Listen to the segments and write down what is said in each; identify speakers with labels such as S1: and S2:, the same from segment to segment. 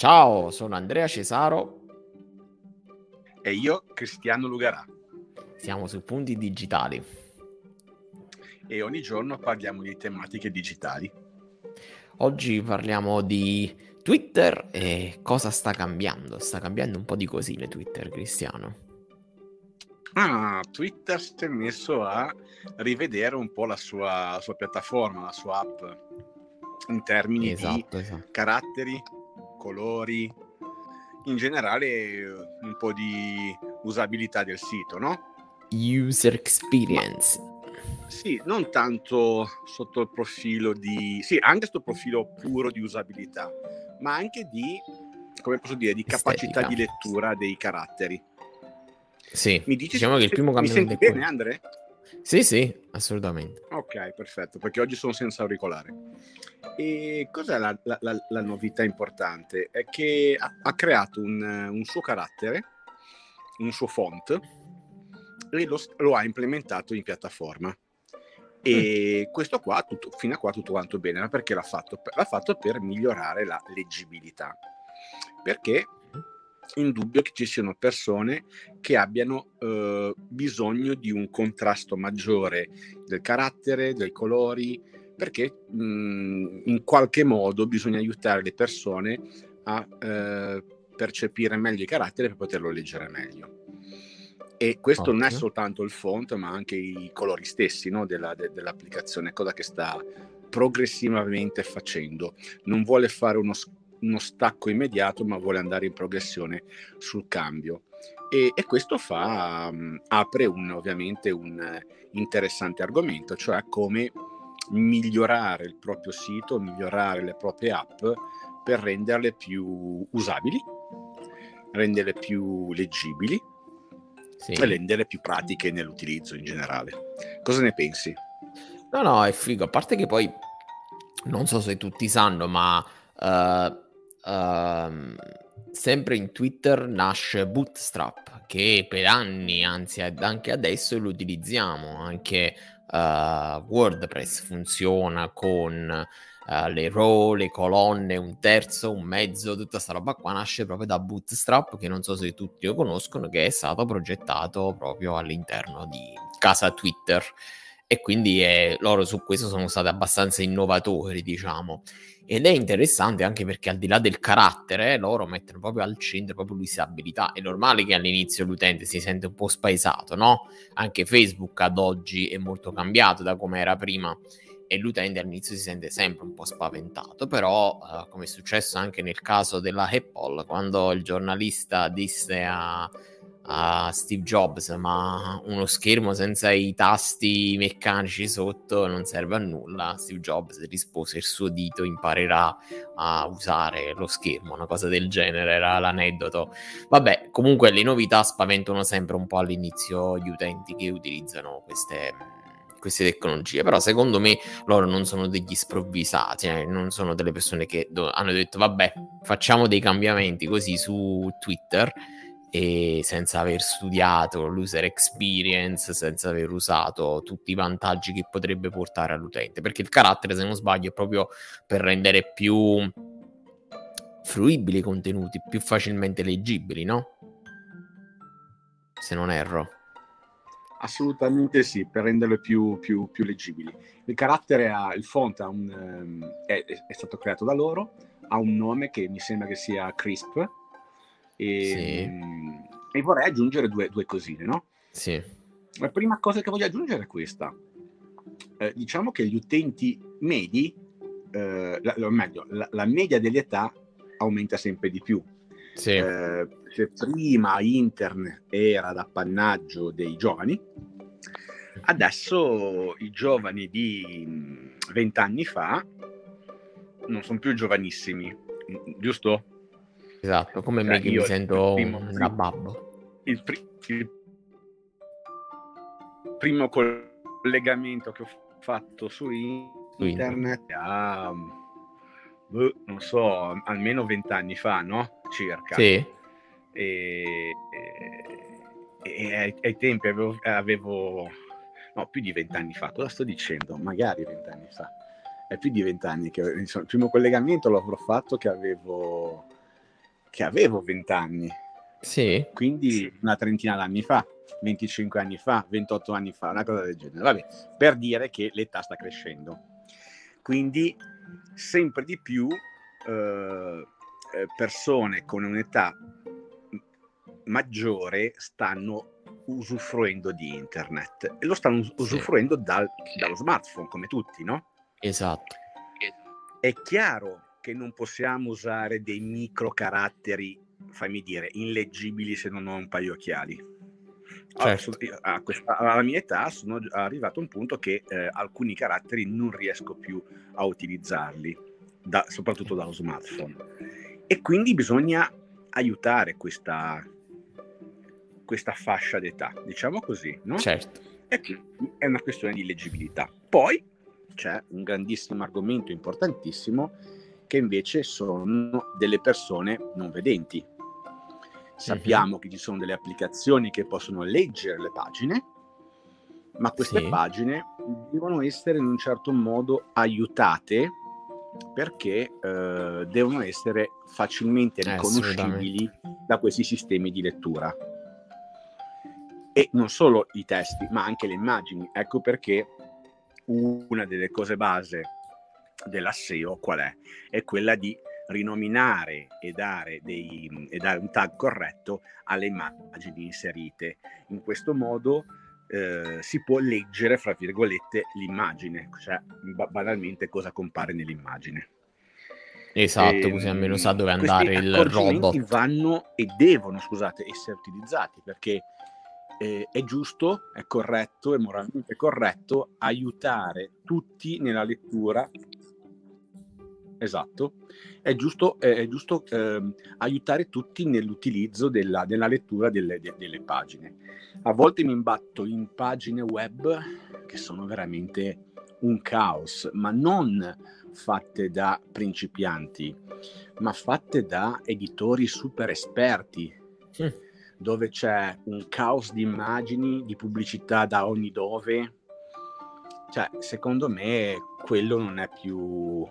S1: Ciao, sono Andrea Cesaro.
S2: E io, Cristiano Lugarà.
S1: Siamo su Punti Digitali.
S2: E ogni giorno parliamo di tematiche digitali.
S1: Oggi parliamo di Twitter e cosa sta cambiando. Sta cambiando un po' di cosine Twitter, Cristiano.
S2: Ah, Twitter si è messo a rivedere un po' la sua, la sua piattaforma, la sua app in termini esatto, di esatto. caratteri, colori, in generale un po' di usabilità del sito, no?
S1: User experience.
S2: Ma, sì, non tanto sotto il profilo di... sì, anche sotto il profilo puro di usabilità, ma anche di, come posso dire, di capacità Estetica. di lettura dei caratteri.
S1: Sì, mi dici diciamo che il primo cambiamento
S2: è bene, Andre?
S1: Sì, sì, assolutamente.
S2: Ok, perfetto, perché oggi sono senza auricolare. E cos'è la, la, la, la novità importante? È che ha, ha creato un, un, suo carattere, un suo font, e lo, lo ha implementato in piattaforma. E mm. questo qua, tutto, fino a qua tutto quanto bene, ma perché l'ha fatto? L'ha fatto per migliorare la leggibilità. Perché indubbio che ci siano persone che abbiano eh, bisogno di un contrasto maggiore del carattere, dei colori, perché mh, in qualche modo bisogna aiutare le persone a eh, percepire meglio i caratteri per poterlo leggere meglio. E questo Ottimo. non è soltanto il font, ma anche i colori stessi no, della, de, dell'applicazione, cosa che sta progressivamente facendo. Non vuole fare uno, uno stacco immediato, ma vuole andare in progressione sul cambio. E, e questo fa, um, apre un, ovviamente un interessante argomento, cioè come migliorare il proprio sito, migliorare le proprie app per renderle più usabili, renderle più leggibili sì. e renderle più pratiche nell'utilizzo in generale. Cosa ne pensi?
S1: No, no, è figo. A parte che poi non so se tutti sanno, ma uh, uh, sempre in Twitter nasce Bootstrap, che per anni, anzi anche adesso lo utilizziamo, anche uh, WordPress funziona con uh, le row, le colonne, un terzo, un mezzo, tutta questa roba qua nasce proprio da Bootstrap, che non so se tutti lo conoscono, che è stato progettato proprio all'interno di casa Twitter e quindi eh, loro su questo sono stati abbastanza innovatori, diciamo. Ed è interessante anche perché al di là del carattere, loro mettono proprio al centro proprio l'usabilità. È normale che all'inizio l'utente si sente un po' spaesato, no? Anche Facebook ad oggi è molto cambiato da come era prima e l'utente all'inizio si sente sempre un po' spaventato, però uh, come è successo anche nel caso della Apple, quando il giornalista disse a a Steve Jobs, ma uno schermo senza i tasti meccanici sotto non serve a nulla. Steve Jobs rispose il suo dito imparerà a usare lo schermo, una cosa del genere era l'aneddoto. Vabbè, comunque le novità spaventano sempre un po' all'inizio gli utenti che utilizzano queste queste tecnologie, però secondo me loro non sono degli sprovvisati, eh, non sono delle persone che do- hanno detto vabbè facciamo dei cambiamenti così su Twitter e senza aver studiato l'user experience, senza aver usato tutti i vantaggi che potrebbe portare all'utente, perché il carattere, se non sbaglio, è proprio per rendere più fruibili i contenuti, più facilmente leggibili, no? Se non erro.
S2: Assolutamente sì, per renderle più, più, più leggibili. Il carattere ha, il font ha un, ehm, è, è stato creato da loro, ha un nome che mi sembra che sia Crisp, e, sì. E vorrei aggiungere due, due, cosine, no?
S1: Sì.
S2: La prima cosa che voglio aggiungere è questa. Eh, diciamo che gli utenti medi, eh, la, o meglio, la, la, media dell'età aumenta sempre di più.
S1: Sì.
S2: Eh, se prima internet era d'appannaggio dei giovani, adesso i giovani di vent'anni fa non sono più giovanissimi, giusto?
S1: Esatto, come cioè, me che mi sento primo, una babbo.
S2: Il, pri- il, primo collegamento che ho fatto su internet ha, boh, non so, almeno vent'anni fa, no? Circa.
S1: Sì.
S2: E, e, e ai, ai, tempi avevo, avevo no, più di vent'anni fa, cosa sto dicendo? Magari vent'anni fa. È più di vent'anni che insomma, il primo collegamento l'avrò fatto che avevo che avevo 20 anni.
S1: Sì.
S2: Quindi una trentina d'anni fa, 25 anni fa, 28 anni fa, una cosa del genere. Vabbè, per dire che l'età sta crescendo. Quindi sempre di più eh, eh persone con un'età maggiore stanno usufruendo di internet e lo stanno sì. usufruendo dal, dallo smartphone come tutti, no?
S1: Esatto.
S2: È chiaro che non possiamo usare dei micro caratteri, fammi dire, illeggibili se non ho un paio di occhiali. Certo. A questa, alla mia età sono arrivato a un punto che eh, alcuni caratteri non riesco più a utilizzarli, da, soprattutto dallo smartphone. E quindi bisogna aiutare questa, questa fascia d'età, diciamo così, no?
S1: Certo.
S2: E è una questione di leggibilità. Poi c'è un grandissimo argomento importantissimo che invece sono delle persone non vedenti. Sappiamo uh-huh. che ci sono delle applicazioni che possono leggere le pagine, ma queste sì. pagine devono essere in un certo modo aiutate perché eh, devono essere facilmente eh, riconoscibili da questi sistemi di lettura. E non solo i testi, ma anche le immagini. Ecco perché una delle cose base della SEO qual è? È quella di rinominare e dare, dei, e dare un tag corretto alle immagini inserite. In questo modo eh, si può leggere, fra virgolette, l'immagine, cioè banalmente cosa compare nell'immagine.
S1: Esatto, e, così almeno sa dove andare il robot.
S2: vanno e devono, scusate, essere utilizzati perché eh, è giusto, è corretto, è moralmente corretto aiutare tutti nella lettura. Esatto, è giusto, è giusto eh, aiutare tutti nell'utilizzo della, della lettura delle, de, delle pagine. A volte mi imbatto in pagine web che sono veramente un caos, ma non fatte da principianti, ma fatte da editori super esperti. Mm dove c'è un caos di immagini, di pubblicità da ogni dove. Cioè, secondo me quello non è più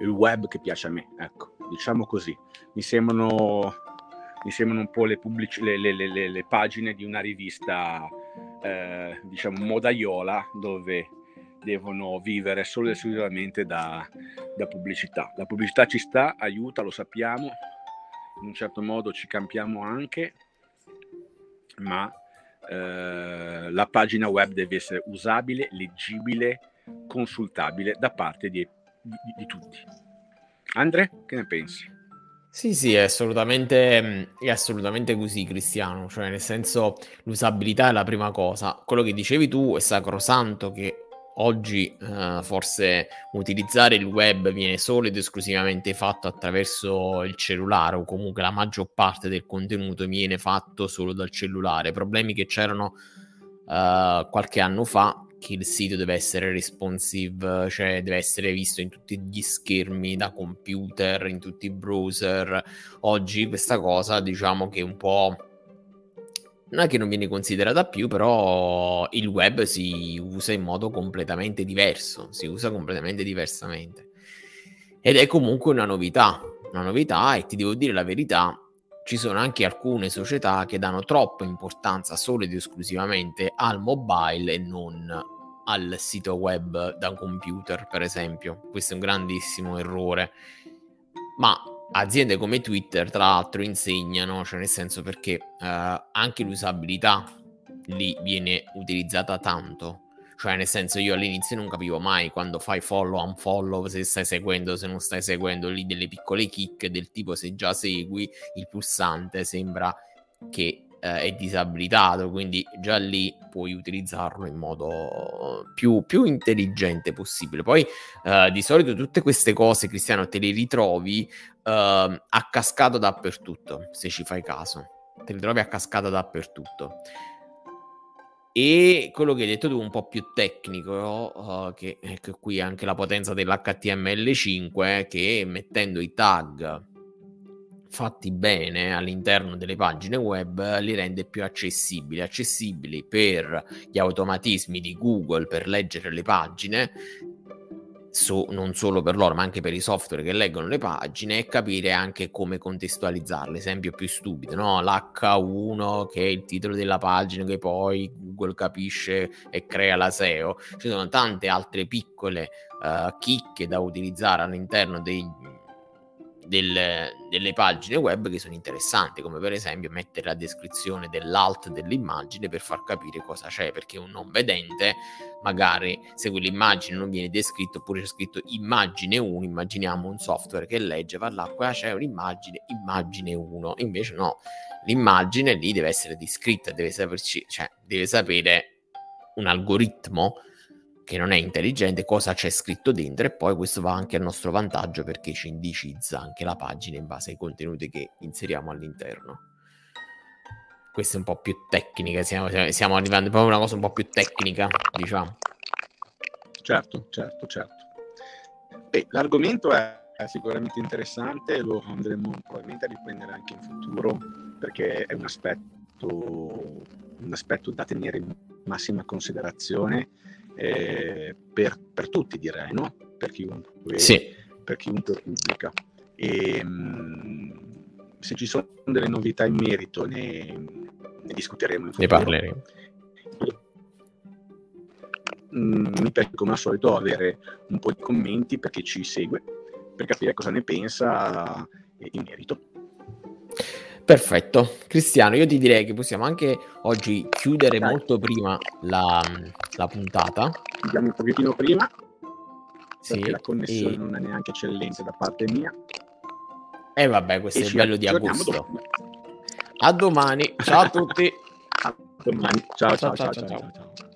S2: il web che piace a me, ecco, diciamo così. Mi sembrano, mi sembrano un po' le, pubblic- le, le, le pagine di una rivista, eh, diciamo, modaiola, dove devono vivere solo e esclusivamente da, da pubblicità. La pubblicità ci sta, aiuta, lo sappiamo, in un certo modo ci campiamo anche, ma eh, la pagina web deve essere usabile, leggibile, consultabile da parte di, di, di tutti. Andre, che ne pensi?
S1: Sì, sì, è assolutamente, è assolutamente così, Cristiano. Cioè, nel senso, l'usabilità è la prima cosa. Quello che dicevi tu è sacrosanto che Oggi uh, forse utilizzare il web viene solo ed esclusivamente fatto attraverso il cellulare o comunque la maggior parte del contenuto viene fatto solo dal cellulare. Problemi che c'erano uh, qualche anno fa che il sito deve essere responsive, cioè deve essere visto in tutti gli schermi da computer, in tutti i browser. Oggi questa cosa diciamo che è un po' non è che non viene considerata più, però il web si usa in modo completamente diverso, si usa completamente diversamente. Ed è comunque una novità, una novità e ti devo dire la verità, ci sono anche alcune società che danno troppa importanza solo ed esclusivamente al mobile e non al sito web da computer, per esempio. Questo è un grandissimo errore. Ma aziende come Twitter, tra l'altro, insegnano, cioè nel senso perché eh, anche l'usabilità lì viene utilizzata tanto. Cioè, nel senso, io all'inizio non capivo mai quando fai follow, unfollow, se stai seguendo, se non stai seguendo, lì delle piccole kick del tipo se già segui il pulsante sembra che eh, è disabilitato, quindi già lì puoi utilizzarlo in modo più, più intelligente possibile. Poi eh, di solito tutte queste cose, Cristiano, te le ritrovi eh, a cascata dappertutto, se ci fai caso. Te le trovi a cascata dappertutto. E quello che hai detto tu un po' più tecnico, uh, che, che qui anche la potenza dell'HTML5, che mettendo i tag fatti bene all'interno delle pagine web li rende più accessibili, accessibili per gli automatismi di Google per leggere le pagine so, non solo per loro, ma anche per i software che leggono le pagine, e capire anche come contestualizzarle. Esempio più stupido, no? L'H1 che è il titolo della pagina che poi Google capisce e crea la SEO. Ci sono tante altre piccole uh, chicche da utilizzare all'interno dei del, delle pagine web che sono interessanti, come per esempio mettere la descrizione dell'alt dell'immagine per far capire cosa c'è, perché un non vedente magari se quell'immagine non viene descritta oppure c'è scritto immagine 1, immaginiamo un software che legge, va là, qua c'è un'immagine, immagine 1, invece no, l'immagine lì deve essere descritta, deve saperci, cioè deve sapere un algoritmo che non è intelligente, cosa c'è scritto dentro e poi questo va anche a nostro vantaggio perché ci indicizza anche la pagina in base ai contenuti che inseriamo all'interno. Questa è un po' più tecnica, stiamo, stiamo arrivando proprio a una cosa un po' più tecnica, diciamo.
S2: Certo, certo, certo. Beh, l'argomento è, è sicuramente interessante, lo andremo probabilmente a riprendere anche in futuro perché è un aspetto, un aspetto da tenere in massima considerazione eh, per, per, tutti direi, no? per chiunque,
S1: sì.
S2: per chiunque pubblica. E, mh, se ci sono delle novità in merito ne, ne discuteremo in
S1: futuro. Ne parleremo.
S2: mi piace come al solito avere un po' di commenti per chi ci segue, per capire cosa ne pensa in merito.
S1: Perfetto, Cristiano, io ti direi che possiamo anche oggi chiudere Dai. molto prima la, la puntata.
S2: Andiamo un pochettino prima, sì, la connessione e... non è neanche eccellente da parte mia.
S1: E eh vabbè, questo e è il bello di agosto. Domani. A domani, ciao a tutti.
S2: A domani, ciao ciao ciao ciao. ciao, ciao. ciao.